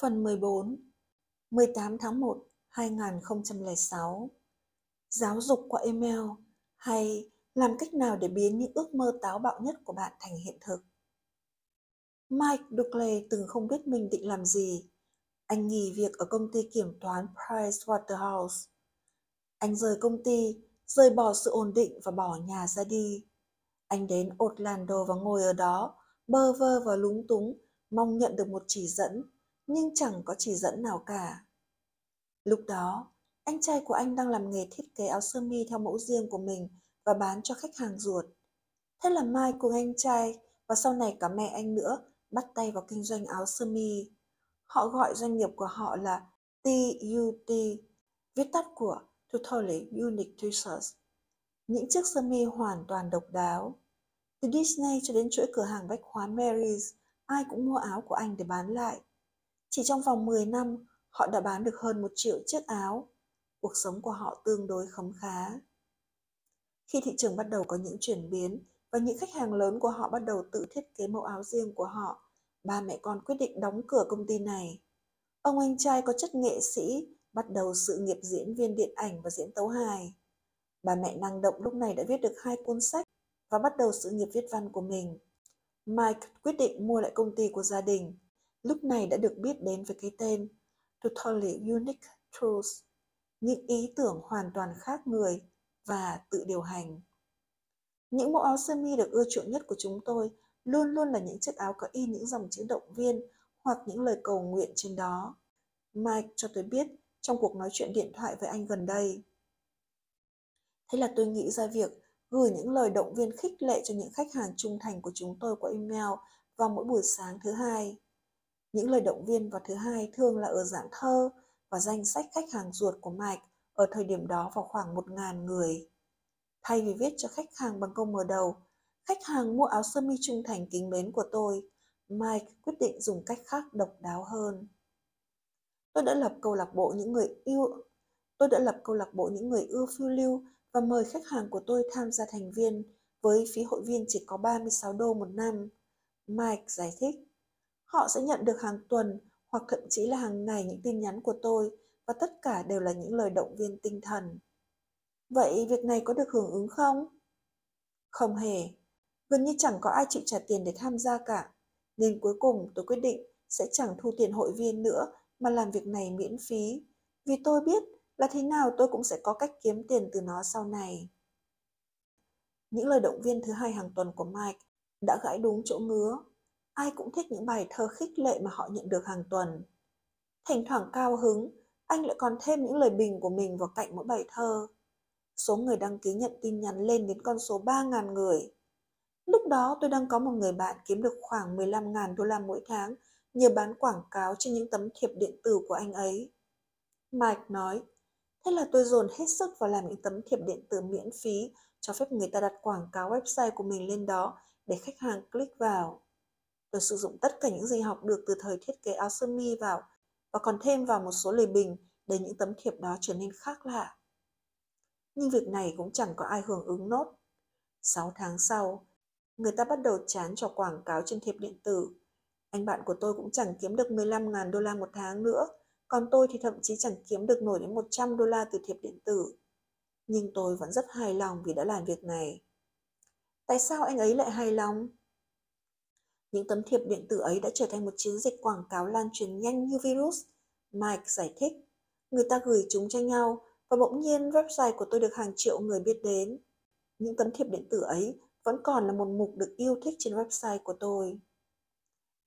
Phần 14 18 tháng 1 2006 Giáo dục qua email hay làm cách nào để biến những ước mơ táo bạo nhất của bạn thành hiện thực? Mike Duclay từng không biết mình định làm gì. Anh nghỉ việc ở công ty kiểm toán Pricewaterhouse. Anh rời công ty, rời bỏ sự ổn định và bỏ nhà ra đi. Anh đến Orlando và ngồi ở đó, bơ vơ và lúng túng, mong nhận được một chỉ dẫn nhưng chẳng có chỉ dẫn nào cả. Lúc đó, anh trai của anh đang làm nghề thiết kế áo sơ mi theo mẫu riêng của mình và bán cho khách hàng ruột. Thế là Mai cùng anh trai và sau này cả mẹ anh nữa bắt tay vào kinh doanh áo sơ mi. Họ gọi doanh nghiệp của họ là TUT, viết tắt của Totally Unique T-shirts. Những chiếc sơ mi hoàn toàn độc đáo. Từ Disney cho đến chuỗi cửa hàng bách hóa Mary's, ai cũng mua áo của anh để bán lại. Chỉ trong vòng 10 năm, họ đã bán được hơn một triệu chiếc áo. Cuộc sống của họ tương đối khấm khá. Khi thị trường bắt đầu có những chuyển biến và những khách hàng lớn của họ bắt đầu tự thiết kế mẫu áo riêng của họ, ba mẹ con quyết định đóng cửa công ty này. Ông anh trai có chất nghệ sĩ, bắt đầu sự nghiệp diễn viên điện ảnh và diễn tấu hài. Bà mẹ năng động lúc này đã viết được hai cuốn sách và bắt đầu sự nghiệp viết văn của mình. Mike quyết định mua lại công ty của gia đình lúc này đã được biết đến với cái tên Totally Unique Truths, những ý tưởng hoàn toàn khác người và tự điều hành. Những mẫu áo sơ mi được ưa chuộng nhất của chúng tôi luôn luôn là những chiếc áo có in những dòng chữ động viên hoặc những lời cầu nguyện trên đó. Mike cho tôi biết trong cuộc nói chuyện điện thoại với anh gần đây. Thế là tôi nghĩ ra việc gửi những lời động viên khích lệ cho những khách hàng trung thành của chúng tôi qua email vào mỗi buổi sáng thứ hai. Những lời động viên vào thứ hai thường là ở dạng thơ và danh sách khách hàng ruột của Mike ở thời điểm đó vào khoảng 1.000 người. Thay vì viết cho khách hàng bằng câu mở đầu, khách hàng mua áo sơ mi trung thành kính mến của tôi, Mike quyết định dùng cách khác độc đáo hơn. Tôi đã lập câu lạc bộ những người yêu Tôi đã lập câu lạc bộ những người ưa phiêu lưu và mời khách hàng của tôi tham gia thành viên với phí hội viên chỉ có 36 đô một năm. Mike giải thích. Họ sẽ nhận được hàng tuần hoặc thậm chí là hàng ngày những tin nhắn của tôi, và tất cả đều là những lời động viên tinh thần. Vậy việc này có được hưởng ứng không? Không hề. Gần như chẳng có ai chịu trả tiền để tham gia cả. Nên cuối cùng tôi quyết định sẽ chẳng thu tiền hội viên nữa mà làm việc này miễn phí. Vì tôi biết là thế nào tôi cũng sẽ có cách kiếm tiền từ nó sau này. Những lời động viên thứ hai hàng tuần của Mike đã gãi đúng chỗ ngứa ai cũng thích những bài thơ khích lệ mà họ nhận được hàng tuần. Thỉnh thoảng cao hứng, anh lại còn thêm những lời bình của mình vào cạnh mỗi bài thơ. Số người đăng ký nhận tin nhắn lên đến con số 3.000 người. Lúc đó tôi đang có một người bạn kiếm được khoảng 15.000 đô la mỗi tháng nhờ bán quảng cáo trên những tấm thiệp điện tử của anh ấy. Mike nói, thế là tôi dồn hết sức vào làm những tấm thiệp điện tử miễn phí cho phép người ta đặt quảng cáo website của mình lên đó để khách hàng click vào. Tôi sử dụng tất cả những gì học được từ thời thiết kế áo sơ mi vào và còn thêm vào một số lời bình để những tấm thiệp đó trở nên khác lạ. Nhưng việc này cũng chẳng có ai hưởng ứng nốt. 6 tháng sau, người ta bắt đầu chán cho quảng cáo trên thiệp điện tử. Anh bạn của tôi cũng chẳng kiếm được 15.000 đô la một tháng nữa, còn tôi thì thậm chí chẳng kiếm được nổi đến 100 đô la từ thiệp điện tử. Nhưng tôi vẫn rất hài lòng vì đã làm việc này. Tại sao anh ấy lại hài lòng? Những tấm thiệp điện tử ấy đã trở thành một chiến dịch quảng cáo lan truyền nhanh như virus. Mike giải thích. Người ta gửi chúng cho nhau và bỗng nhiên website của tôi được hàng triệu người biết đến. Những tấm thiệp điện tử ấy vẫn còn là một mục được yêu thích trên website của tôi.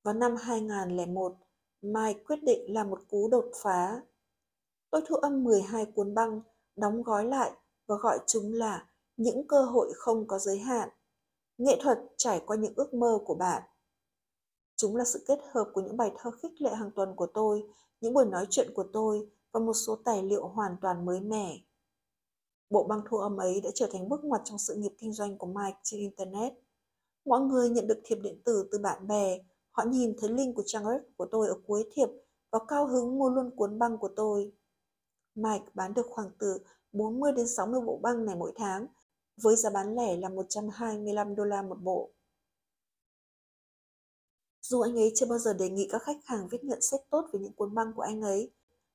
Vào năm 2001, Mike quyết định làm một cú đột phá. Tôi thu âm 12 cuốn băng, đóng gói lại và gọi chúng là những cơ hội không có giới hạn. Nghệ thuật trải qua những ước mơ của bạn. Chúng là sự kết hợp của những bài thơ khích lệ hàng tuần của tôi, những buổi nói chuyện của tôi và một số tài liệu hoàn toàn mới mẻ. Bộ băng thu âm ấy đã trở thành bước ngoặt trong sự nghiệp kinh doanh của Mike trên Internet. Mọi người nhận được thiệp điện tử từ bạn bè, họ nhìn thấy link của trang web của tôi ở cuối thiệp và cao hứng mua luôn cuốn băng của tôi. Mike bán được khoảng từ 40 đến 60 bộ băng này mỗi tháng, với giá bán lẻ là 125 đô la một bộ. Dù anh ấy chưa bao giờ đề nghị các khách hàng viết nhận xét tốt về những cuốn băng của anh ấy,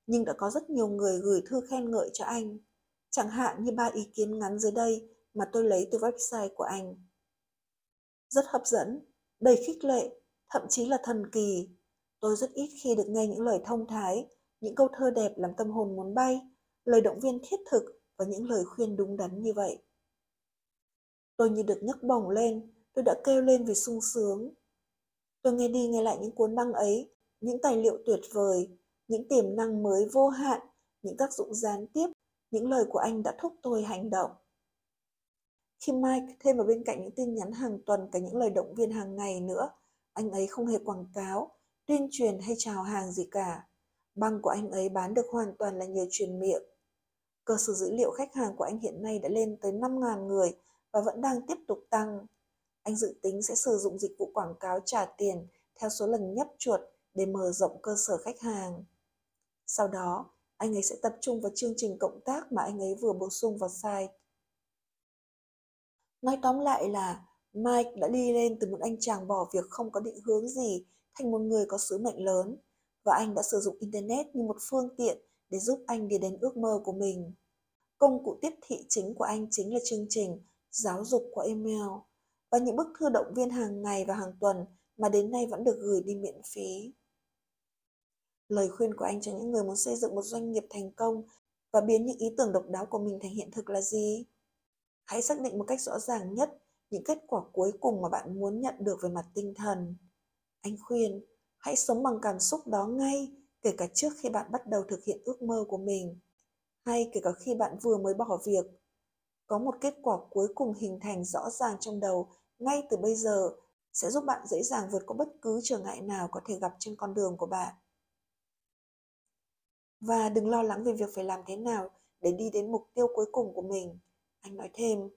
nhưng đã có rất nhiều người gửi thư khen ngợi cho anh. Chẳng hạn như ba ý kiến ngắn dưới đây mà tôi lấy từ website của anh. Rất hấp dẫn, đầy khích lệ, thậm chí là thần kỳ. Tôi rất ít khi được nghe những lời thông thái, những câu thơ đẹp làm tâm hồn muốn bay, lời động viên thiết thực và những lời khuyên đúng đắn như vậy. Tôi như được nhấc bổng lên, tôi đã kêu lên vì sung sướng. Tôi nghe đi nghe lại những cuốn băng ấy, những tài liệu tuyệt vời, những tiềm năng mới vô hạn, những tác dụng gián tiếp, những lời của anh đã thúc tôi hành động. Khi Mike thêm vào bên cạnh những tin nhắn hàng tuần cả những lời động viên hàng ngày nữa, anh ấy không hề quảng cáo, tuyên truyền hay chào hàng gì cả. Băng của anh ấy bán được hoàn toàn là nhờ truyền miệng. Cơ sở dữ liệu khách hàng của anh hiện nay đã lên tới 5.000 người và vẫn đang tiếp tục tăng. Anh dự tính sẽ sử dụng dịch vụ quảng cáo trả tiền theo số lần nhấp chuột để mở rộng cơ sở khách hàng. Sau đó, anh ấy sẽ tập trung vào chương trình cộng tác mà anh ấy vừa bổ sung vào site. Nói tóm lại là Mike đã đi lên từ một anh chàng bỏ việc không có định hướng gì thành một người có sứ mệnh lớn và anh đã sử dụng Internet như một phương tiện để giúp anh đi đến ước mơ của mình. Công cụ tiếp thị chính của anh chính là chương trình giáo dục qua email và những bức thư động viên hàng ngày và hàng tuần mà đến nay vẫn được gửi đi miễn phí. Lời khuyên của anh cho những người muốn xây dựng một doanh nghiệp thành công và biến những ý tưởng độc đáo của mình thành hiện thực là gì? Hãy xác định một cách rõ ràng nhất những kết quả cuối cùng mà bạn muốn nhận được về mặt tinh thần. Anh khuyên, hãy sống bằng cảm xúc đó ngay, kể cả trước khi bạn bắt đầu thực hiện ước mơ của mình, hay kể cả khi bạn vừa mới bỏ việc. Có một kết quả cuối cùng hình thành rõ ràng trong đầu ngay từ bây giờ sẽ giúp bạn dễ dàng vượt qua bất cứ trở ngại nào có thể gặp trên con đường của bạn. Và đừng lo lắng về việc phải làm thế nào để đi đến mục tiêu cuối cùng của mình. Anh nói thêm,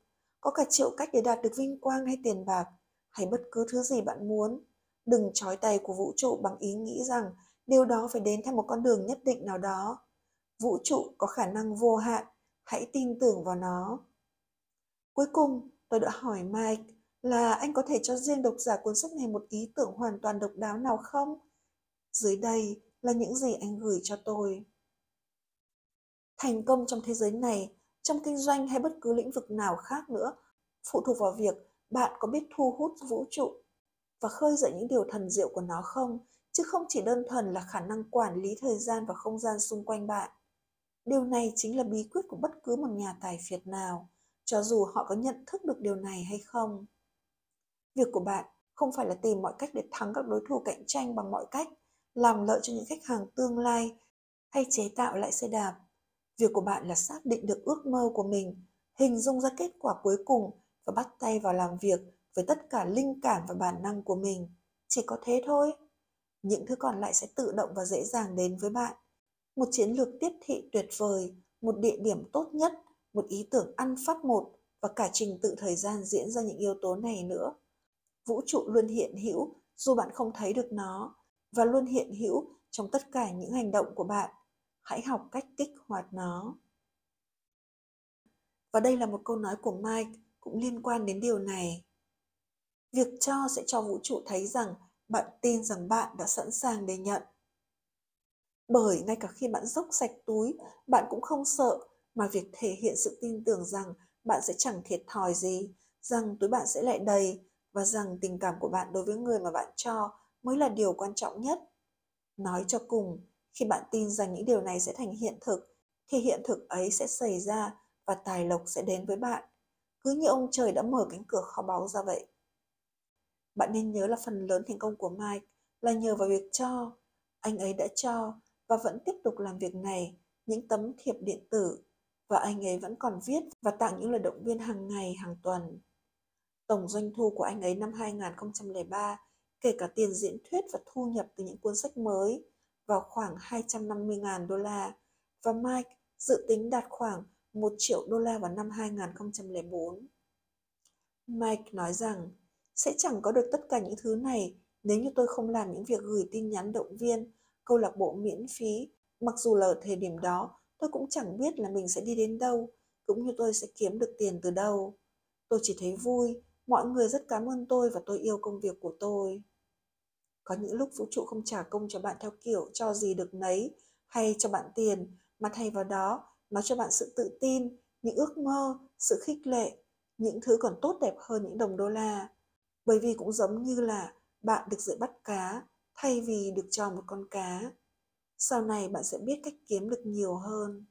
có cả triệu cách để đạt được vinh quang hay tiền bạc, hay bất cứ thứ gì bạn muốn. Đừng trói tay của vũ trụ bằng ý nghĩ rằng điều đó phải đến theo một con đường nhất định nào đó. Vũ trụ có khả năng vô hạn, hãy tin tưởng vào nó. Cuối cùng, tôi đã hỏi Mike là anh có thể cho riêng độc giả cuốn sách này một ý tưởng hoàn toàn độc đáo nào không? Dưới đây là những gì anh gửi cho tôi. Thành công trong thế giới này, trong kinh doanh hay bất cứ lĩnh vực nào khác nữa, phụ thuộc vào việc bạn có biết thu hút vũ trụ và khơi dậy những điều thần diệu của nó không, chứ không chỉ đơn thuần là khả năng quản lý thời gian và không gian xung quanh bạn. Điều này chính là bí quyết của bất cứ một nhà tài phiệt nào, cho dù họ có nhận thức được điều này hay không. Việc của bạn không phải là tìm mọi cách để thắng các đối thủ cạnh tranh bằng mọi cách, làm lợi cho những khách hàng tương lai hay chế tạo lại xe đạp. Việc của bạn là xác định được ước mơ của mình, hình dung ra kết quả cuối cùng và bắt tay vào làm việc với tất cả linh cảm và bản năng của mình. Chỉ có thế thôi. Những thứ còn lại sẽ tự động và dễ dàng đến với bạn. Một chiến lược tiếp thị tuyệt vời, một địa điểm tốt nhất, một ý tưởng ăn phát một và cả trình tự thời gian diễn ra những yếu tố này nữa. Vũ trụ luôn hiện hữu dù bạn không thấy được nó và luôn hiện hữu trong tất cả những hành động của bạn. Hãy học cách kích hoạt nó. Và đây là một câu nói của Mike cũng liên quan đến điều này. Việc cho sẽ cho vũ trụ thấy rằng bạn tin rằng bạn đã sẵn sàng để nhận. Bởi ngay cả khi bạn dốc sạch túi, bạn cũng không sợ mà việc thể hiện sự tin tưởng rằng bạn sẽ chẳng thiệt thòi gì, rằng túi bạn sẽ lại đầy và rằng tình cảm của bạn đối với người mà bạn cho mới là điều quan trọng nhất. Nói cho cùng, khi bạn tin rằng những điều này sẽ thành hiện thực, thì hiện thực ấy sẽ xảy ra và tài lộc sẽ đến với bạn. Cứ như ông trời đã mở cánh cửa kho báu ra vậy. Bạn nên nhớ là phần lớn thành công của Mike là nhờ vào việc cho. Anh ấy đã cho và vẫn tiếp tục làm việc này, những tấm thiệp điện tử và anh ấy vẫn còn viết và tặng những lời động viên hàng ngày, hàng tuần. Tổng doanh thu của anh ấy năm 2003, kể cả tiền diễn thuyết và thu nhập từ những cuốn sách mới, vào khoảng 250.000 đô la và Mike dự tính đạt khoảng 1 triệu đô la vào năm 2004. Mike nói rằng sẽ chẳng có được tất cả những thứ này nếu như tôi không làm những việc gửi tin nhắn động viên, câu lạc bộ miễn phí, mặc dù là ở thời điểm đó tôi cũng chẳng biết là mình sẽ đi đến đâu, cũng như tôi sẽ kiếm được tiền từ đâu. Tôi chỉ thấy vui, mọi người rất cảm ơn tôi và tôi yêu công việc của tôi. Có những lúc vũ trụ không trả công cho bạn theo kiểu cho gì được nấy hay cho bạn tiền, mà thay vào đó nó cho bạn sự tự tin, những ước mơ, sự khích lệ, những thứ còn tốt đẹp hơn những đồng đô la. Bởi vì cũng giống như là bạn được dạy bắt cá thay vì được cho một con cá. Sau này bạn sẽ biết cách kiếm được nhiều hơn.